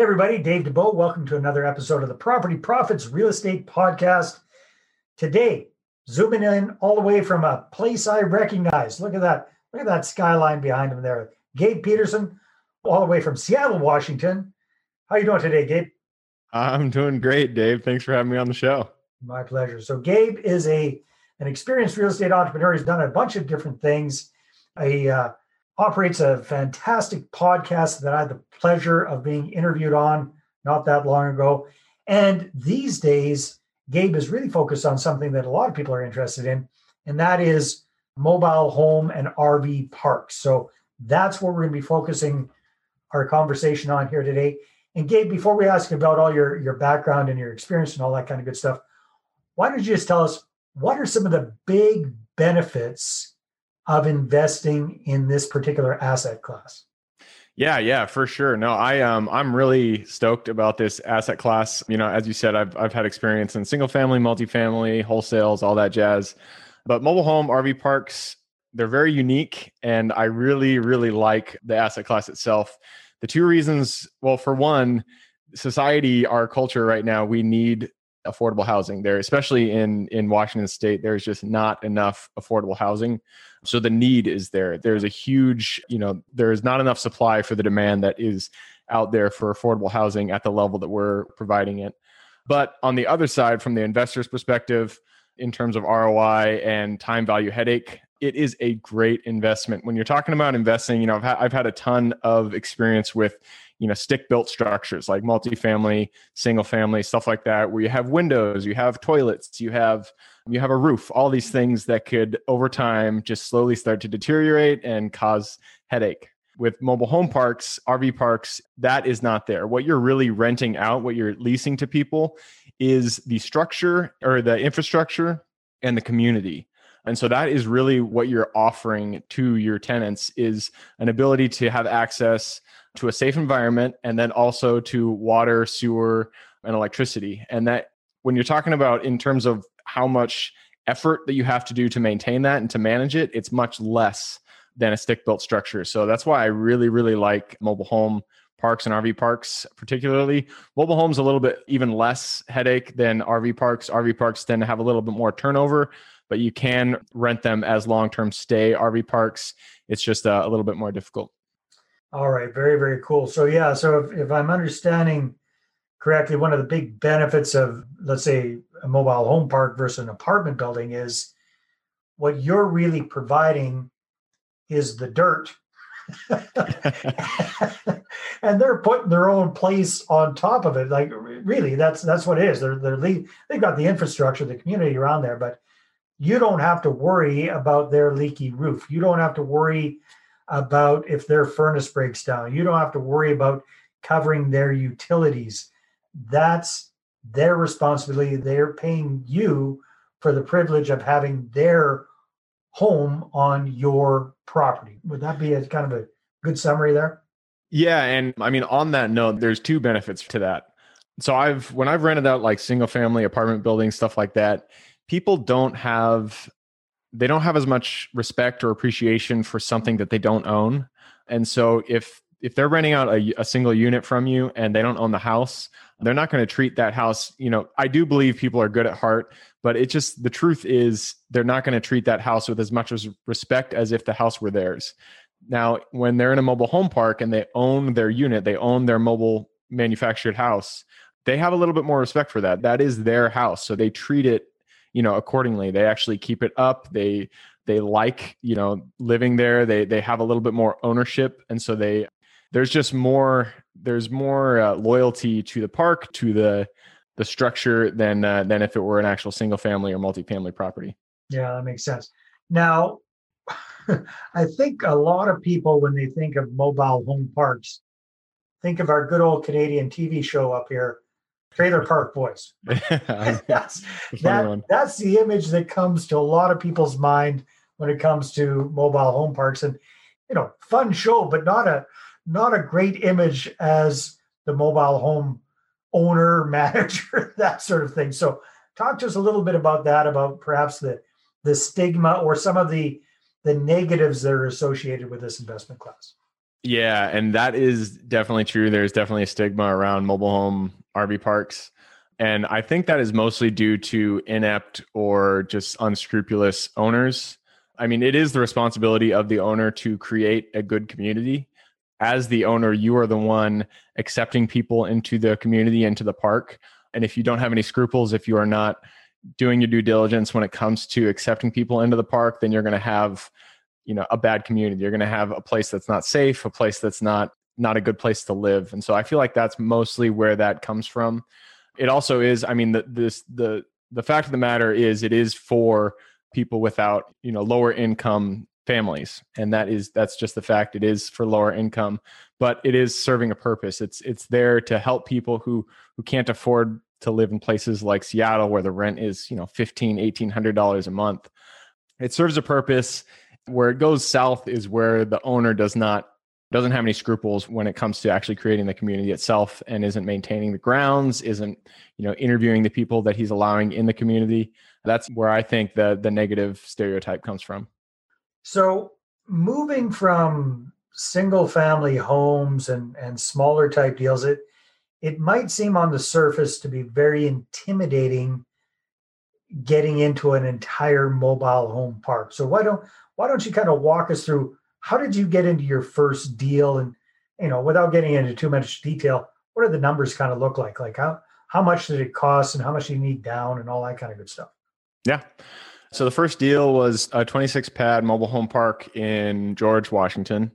Hey, everybody, Dave Dubeau. Welcome to another episode of the Property Profits Real Estate Podcast. Today, zooming in all the way from a place I recognize. Look at that. Look at that skyline behind him there. Gabe Peterson, all the way from Seattle, Washington. How you doing today, Gabe? I'm doing great, Dave. Thanks for having me on the show. My pleasure. So, Gabe is a an experienced real estate entrepreneur. He's done a bunch of different things. A uh, operates a fantastic podcast that I had the pleasure of being interviewed on not that long ago. And these days, Gabe is really focused on something that a lot of people are interested in, and that is mobile home and RV parks. So that's what we're going to be focusing our conversation on here today. And Gabe, before we ask about all your, your background and your experience and all that kind of good stuff, why don't you just tell us what are some of the big benefits of investing in this particular asset class? Yeah, yeah, for sure. No, I um I'm really stoked about this asset class. You know, as you said, I've I've had experience in single family, multifamily, wholesales, all that jazz. But mobile home RV parks, they're very unique and I really really like the asset class itself. The two reasons, well, for one, society, our culture right now, we need affordable housing there especially in in washington state there's just not enough affordable housing. So the need is there. There's a huge you know there's not enough supply for the demand that is out there for affordable housing at the level that we're providing it. But on the other side from the investor's perspective in terms of roi and time value headache it is a great investment. When you're talking about investing you know i've, ha- I've had a ton of experience with you know stick built structures like multifamily single family stuff like that where you have windows you have toilets you have you have a roof all these things that could over time just slowly start to deteriorate and cause headache. With mobile home parks rv parks that is not there. What you're really renting out what you're leasing to people is the structure or the infrastructure and the community and so that is really what you're offering to your tenants is an ability to have access to a safe environment and then also to water, sewer, and electricity. And that when you're talking about in terms of how much effort that you have to do to maintain that and to manage it, it's much less than a stick built structure. So that's why I really, really like mobile home parks and RV parks, particularly. Mobile homes a little bit even less headache than RV parks. RV parks tend to have a little bit more turnover, but you can rent them as long term stay RV parks. It's just uh, a little bit more difficult. All right, very, very cool. So, yeah, so if, if I'm understanding correctly, one of the big benefits of, let's say, a mobile home park versus an apartment building is what you're really providing is the dirt. and they're putting their own place on top of it. Like really, that's that's what it is. They're they're they've got the infrastructure, the community around there, but you don't have to worry about their leaky roof. You don't have to worry about if their furnace breaks down. You don't have to worry about covering their utilities. That's their responsibility. They're paying you for the privilege of having their home on your property. Would that be a kind of a good summary there? Yeah, and I mean on that note, there's two benefits to that. So I've when I've rented out like single family apartment buildings stuff like that, people don't have they don't have as much respect or appreciation for something that they don't own. And so if if they're renting out a, a single unit from you and they don't own the house, they're not going to treat that house. You know, I do believe people are good at heart, but it just the truth is they're not going to treat that house with as much as respect as if the house were theirs. Now, when they're in a mobile home park and they own their unit, they own their mobile manufactured house, they have a little bit more respect for that. That is their house. So they treat it you know accordingly. They actually keep it up. They they like you know living there. They they have a little bit more ownership. And so they there's just more there's more uh, loyalty to the park to the the structure than uh, than if it were an actual single family or multifamily property. Yeah that makes sense. Now i think a lot of people when they think of mobile home parks think of our good old canadian tv show up here Trailer Park Boys. that's, that, that's the image that comes to a lot of people's mind when it comes to mobile home parks. And you know, fun show, but not a not a great image as the mobile home owner, manager, that sort of thing. So talk to us a little bit about that, about perhaps the the stigma or some of the the negatives that are associated with this investment class. Yeah, and that is definitely true. There's definitely a stigma around mobile home RV parks. And I think that is mostly due to inept or just unscrupulous owners. I mean, it is the responsibility of the owner to create a good community. As the owner, you are the one accepting people into the community, into the park. And if you don't have any scruples, if you are not doing your due diligence when it comes to accepting people into the park, then you're going to have, you know, a bad community. You're going to have a place that's not safe, a place that's not not a good place to live. And so I feel like that's mostly where that comes from. It also is, I mean, the this the the fact of the matter is it is for people without, you know, lower income families. And that is that's just the fact it is for lower income, but it is serving a purpose. It's it's there to help people who who can't afford to live in places like Seattle where the rent is, you know, 15, 1800 dollars a month. It serves a purpose. Where it goes south is where the owner does not doesn't have any scruples when it comes to actually creating the community itself and isn't maintaining the grounds, isn't, you know, interviewing the people that he's allowing in the community. That's where I think the the negative stereotype comes from. So moving from single family homes and and smaller type deals, it it might seem on the surface to be very intimidating getting into an entire mobile home park. So why don't why don't you kind of walk us through how did you get into your first deal and you know without getting into too much detail what do the numbers kind of look like like how how much did it cost and how much do you need down and all that kind of good stuff yeah so the first deal was a 26 pad mobile home park in george washington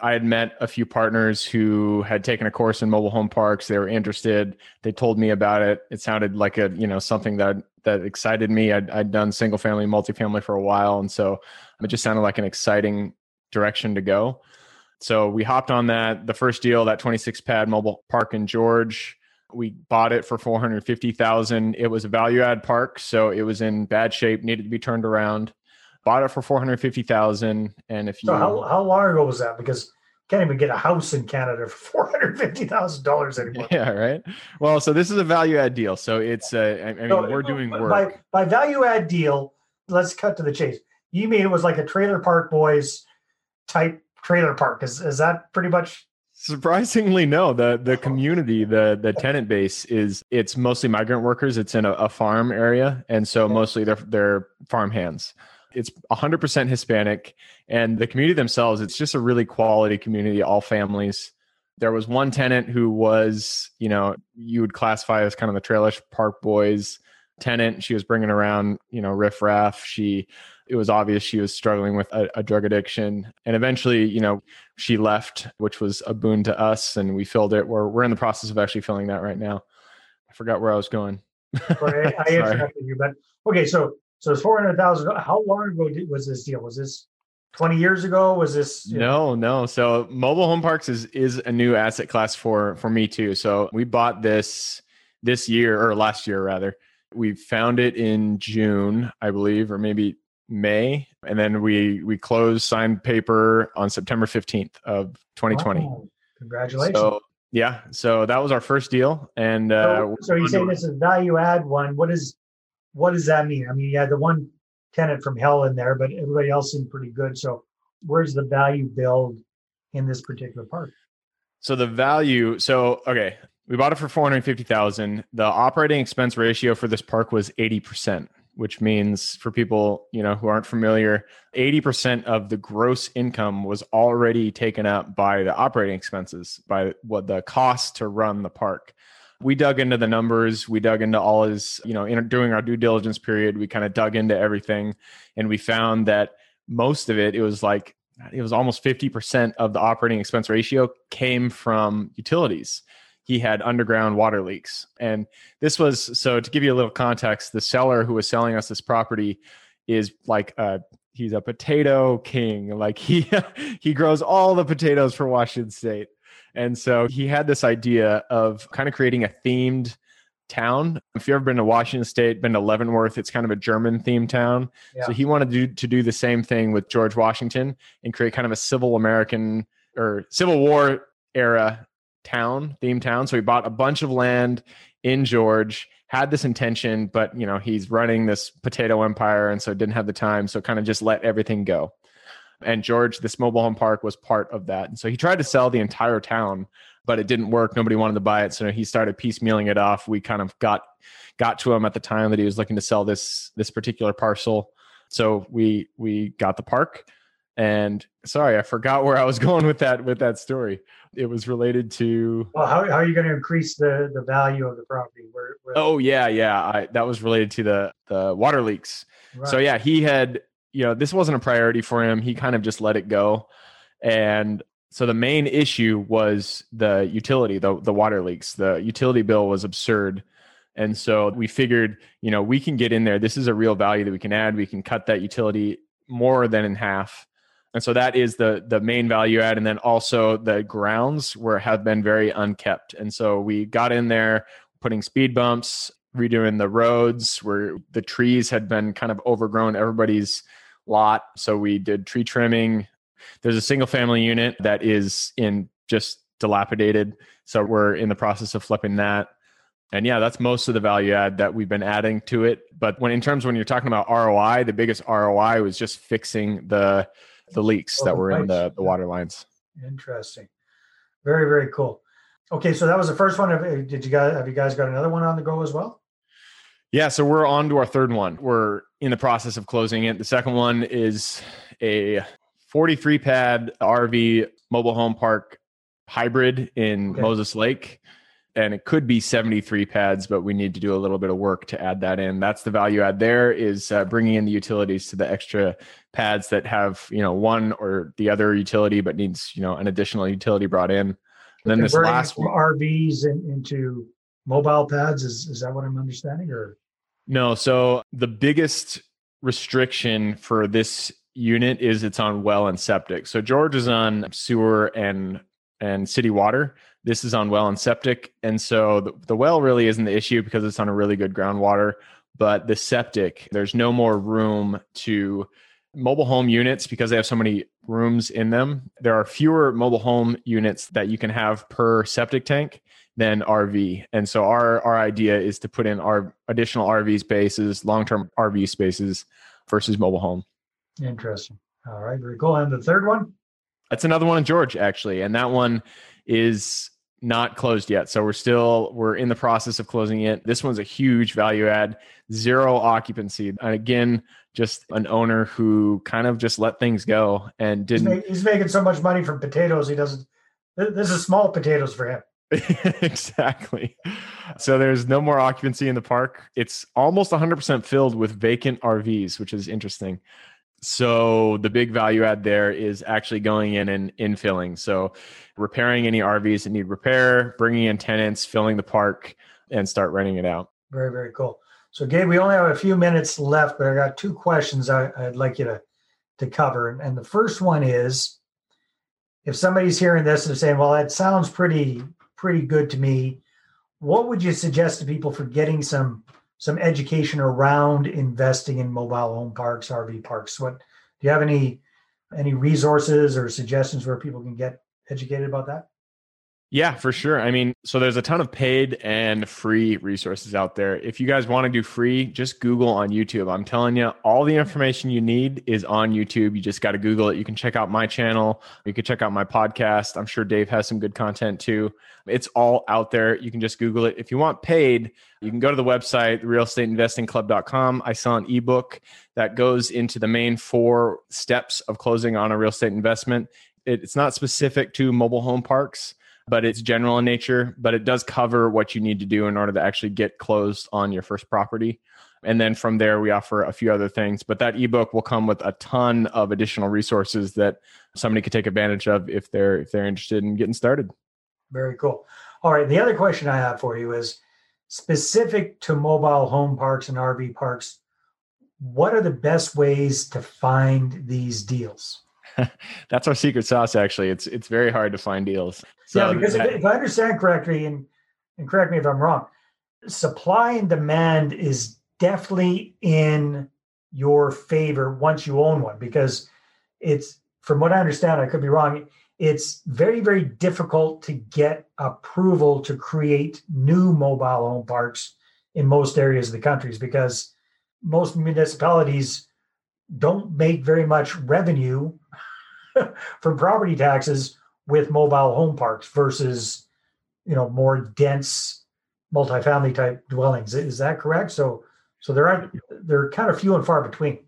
I had met a few partners who had taken a course in mobile home parks. They were interested. They told me about it. It sounded like a you know something that that excited me. I'd, I'd done single family, multifamily for a while, and so it just sounded like an exciting direction to go. So we hopped on that. The first deal, that 26 pad mobile park in George, we bought it for 450,000. It was a value add park, so it was in bad shape, needed to be turned around bought it for 450,000 and if you So how how long ago was that because can't even get a house in Canada for $450,000 anymore. Yeah, right. Well, so this is a value add deal. So it's uh, I, I mean so, we're doing work. By by value add deal, let's cut to the chase. You mean it was like a trailer park boys type trailer park? Is is that pretty much Surprisingly, no. the The oh. community, the the tenant base is it's mostly migrant workers. It's in a, a farm area, and so mostly they're they're farm hands it's 100% Hispanic, and the community themselves, it's just a really quality community, all families. There was one tenant who was, you know, you would classify as kind of the trailer park boys tenant. She was bringing around, you know, riffraff. She, it was obvious she was struggling with a, a, drug addiction. And eventually, you know, she left, which was a boon to us. And we filled it. We're, we're in the process of actually filling that right now. I forgot where I was going. I, I interrupted you, but okay. So so it's four hundred thousand. How long ago did, was this deal? Was this twenty years ago? Was this? No, know? no. So mobile home parks is is a new asset class for for me too. So we bought this this year or last year rather. We found it in June, I believe, or maybe May, and then we we closed signed paper on September fifteenth of twenty twenty. Wow. Congratulations. So, yeah, so that was our first deal, and uh, so, so you say this is a value add one. What is what does that mean? I mean, you had the one tenant from hell in there, but everybody else seemed pretty good. So where's the value build in this particular park? So the value, so okay, we bought it for 450,000. The operating expense ratio for this park was 80%, which means for people, you know, who aren't familiar, 80% of the gross income was already taken up by the operating expenses, by what the cost to run the park. We dug into the numbers. We dug into all his you know in, during our due diligence period we kind of dug into everything and we found that most of it it was like it was almost 50% of the operating expense ratio came from utilities he had underground water leaks and this was so to give you a little context the seller who was selling us this property is like a he's a potato king like he he grows all the potatoes for washington state and so he had this idea of kind of creating a themed town. If you've ever been to Washington State, been to Leavenworth, it's kind of a German themed town. Yeah. So he wanted to do, to do the same thing with George Washington and create kind of a civil American or Civil War era town, themed town. So he bought a bunch of land in George, had this intention, but you know, he's running this potato empire and so didn't have the time. So kind of just let everything go. And George, this mobile home park was part of that. And so he tried to sell the entire town, but it didn't work. Nobody wanted to buy it. So he started piecemealing it off. We kind of got got to him at the time that he was looking to sell this this particular parcel. So we we got the park. And sorry, I forgot where I was going with that with that story. It was related to well, how, how are you going to increase the the value of the property? Where, where oh yeah, yeah, I, that was related to the the water leaks. Right. So yeah, he had you know this wasn't a priority for him. He kind of just let it go, and so the main issue was the utility, the the water leaks. The utility bill was absurd. And so we figured, you know, we can get in there. This is a real value that we can add. We can cut that utility more than in half and so that is the the main value add. And then also the grounds were have been very unkept. And so we got in there putting speed bumps redoing the roads where the trees had been kind of overgrown everybody's lot. So we did tree trimming. There's a single family unit that is in just dilapidated. So we're in the process of flipping that. And yeah that's most of the value add that we've been adding to it. But when in terms when you're talking about roi the biggest roi was just fixing the the leaks oh, that were in the, the water lines. Interesting. Very, very cool. Okay, so that was the first one. Eh, did you guys have you guys got another one on the go as well? Yeah, so we're on to our third one. We're in the process of closing it. The second one is a 43 pad RV mobile home park hybrid in okay. Moses Lake and it could be 73 pads but we need to do a little bit of work to add that in. That's the value add there is uh, bringing in the utilities to the extra pads that have you know one or the other utility but needs you know an additional utility brought in. And then this last one rvs in, into mobile pads is, is that what i'm understanding or? No so the biggest restriction for this unit is it's on well and septic. So george is on sewer and and city water this is on well and septic. And so the, the well really isn't the issue because it's on a really good groundwater. But the septic, there's no more room to mobile home units because they have so many rooms in them. There are fewer mobile home units that you can have per septic tank than RV. And so our our idea is to put in our additional RV spaces, long-term RV spaces versus mobile home. Interesting. All right, very cool. And the third one? That's another one in George actually. And that one is not closed yet. So we're still we're in the process of closing it. This one's a huge value add, zero occupancy. And again, just an owner who kind of just let things go and didn't. He's, make, he's making so much money from potatoes. He doesn't. This is small potatoes for him. exactly. So there's no more occupancy in the park. It's almost 100% filled with vacant RVs, which is interesting. So the big value add there is actually going in and infilling. So repairing any RVs that need repair, bringing in tenants, filling the park, and start renting it out. Very, very cool. So Gabe, we only have a few minutes left, but I got two questions I, would like you to to cover. And the first one is, if somebody's hearing this and saying, "Well, that sounds pretty pretty good to me," what would you suggest to people for getting some some education around investing in mobile home parks, RV parks. What do you have any any resources or suggestions where people can get educated about that? Yeah, for sure. I mean, so there's a ton of paid and free resources out there. If you guys want to do free, just Google on YouTube. I'm telling you, all the information you need is on YouTube. You just got to Google it. You can check out my channel. You can check out my podcast. I'm sure Dave has some good content too. It's all out there. You can just Google it. If you want paid, you can go to the website, realestateinvestingclub.com. I sell an ebook that goes into the main four steps of closing on a real estate investment. It's not specific to mobile home parks but it's general in nature, but it does cover what you need to do in order to actually get closed on your first property. And then from there, we offer a few other things. But that ebook will come with a ton of additional resources that somebody could take advantage of if they're if they're interested in getting started. Very cool. All right. The other question I have for you is specific to mobile home parks and RV parks. What are the best ways to find these deals? That's our secret sauce. Actually, it's it's very hard to find deals. So yeah, because that, if, if I understand correctly, and and correct me if I'm wrong, supply and demand is definitely in your favor once you own one because it's from what I understand, I could be wrong. It's very, very difficult to get approval to create new mobile home parks in most areas of the countries because most municipalities don't make very much revenue from property taxes with mobile home parks versus you know more dense multifamily type dwellings. Is that correct? So so there are they're kind of few and far between.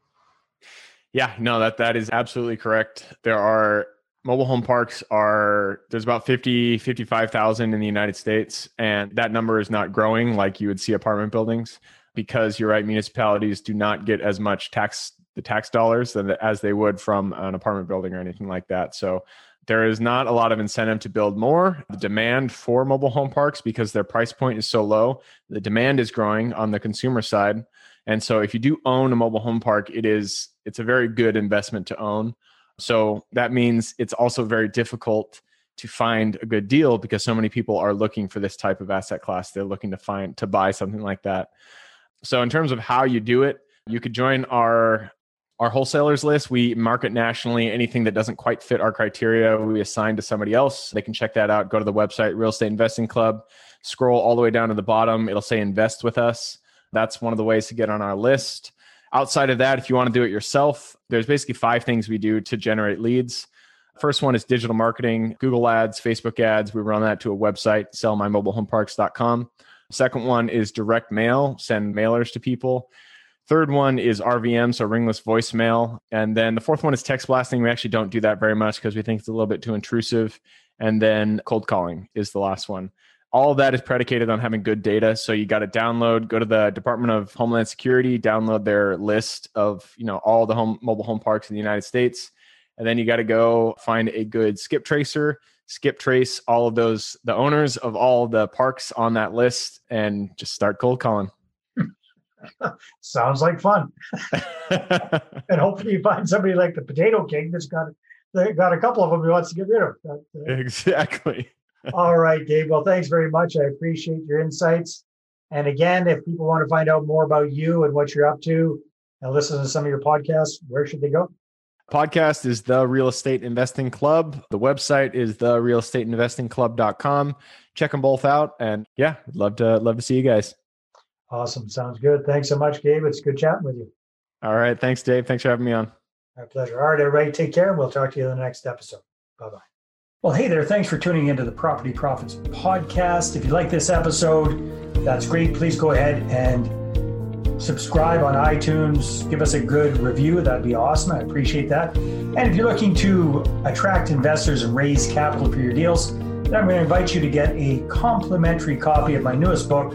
Yeah, no, that that is absolutely correct. There are mobile home parks are there's about 50 55,000 in the United States and that number is not growing like you would see apartment buildings because you're right municipalities do not get as much tax the tax dollars than as they would from an apartment building or anything like that. So there is not a lot of incentive to build more. The demand for mobile home parks, because their price point is so low, the demand is growing on the consumer side. And so if you do own a mobile home park, it is it's a very good investment to own. So that means it's also very difficult to find a good deal because so many people are looking for this type of asset class. They're looking to find to buy something like that. So in terms of how you do it, you could join our our wholesalers list. We market nationally. Anything that doesn't quite fit our criteria we assign to somebody else. They can check that out. Go to the website real estate investing club. Scroll all the way down to the bottom. It'll say invest with us. That's one of the ways to get on our list. Outside of that if you want to do it yourself there's basically five things we do to generate leads. First one is digital marketing google ads facebook ads. We run that to a website sellmymobilehomeparks.com second one is direct mail send mailers to people Third one is RVM, so ringless voicemail. And then the fourth one is text blasting. We actually don't do that very much because we think it's a little bit too intrusive. And then cold calling is the last one. All of that is predicated on having good data. So you got to download, go to the Department of Homeland Security, download their list of, you know, all the home mobile home parks in the United States. And then you got to go find a good skip tracer, skip trace all of those, the owners of all the parks on that list, and just start cold calling. Sounds like fun. and hopefully you find somebody like the Potato King that's got they got a couple of them he wants to get rid of. uh, exactly. all right, Dave. Well, thanks very much. I appreciate your insights. And again, if people want to find out more about you and what you're up to and listen to some of your podcasts, where should they go? Podcast is the Real Estate Investing Club. The website is the real estate investing club.com. Check them both out. And yeah, love to love to see you guys. Awesome. Sounds good. Thanks so much, Gabe. It's good chatting with you. All right. Thanks, Dave. Thanks for having me on. My pleasure. All right, everybody, take care. We'll talk to you in the next episode. Bye bye. Well, hey there. Thanks for tuning into the Property Profits podcast. If you like this episode, that's great. Please go ahead and subscribe on iTunes. Give us a good review. That'd be awesome. I appreciate that. And if you're looking to attract investors and raise capital for your deals, then I'm going to invite you to get a complimentary copy of my newest book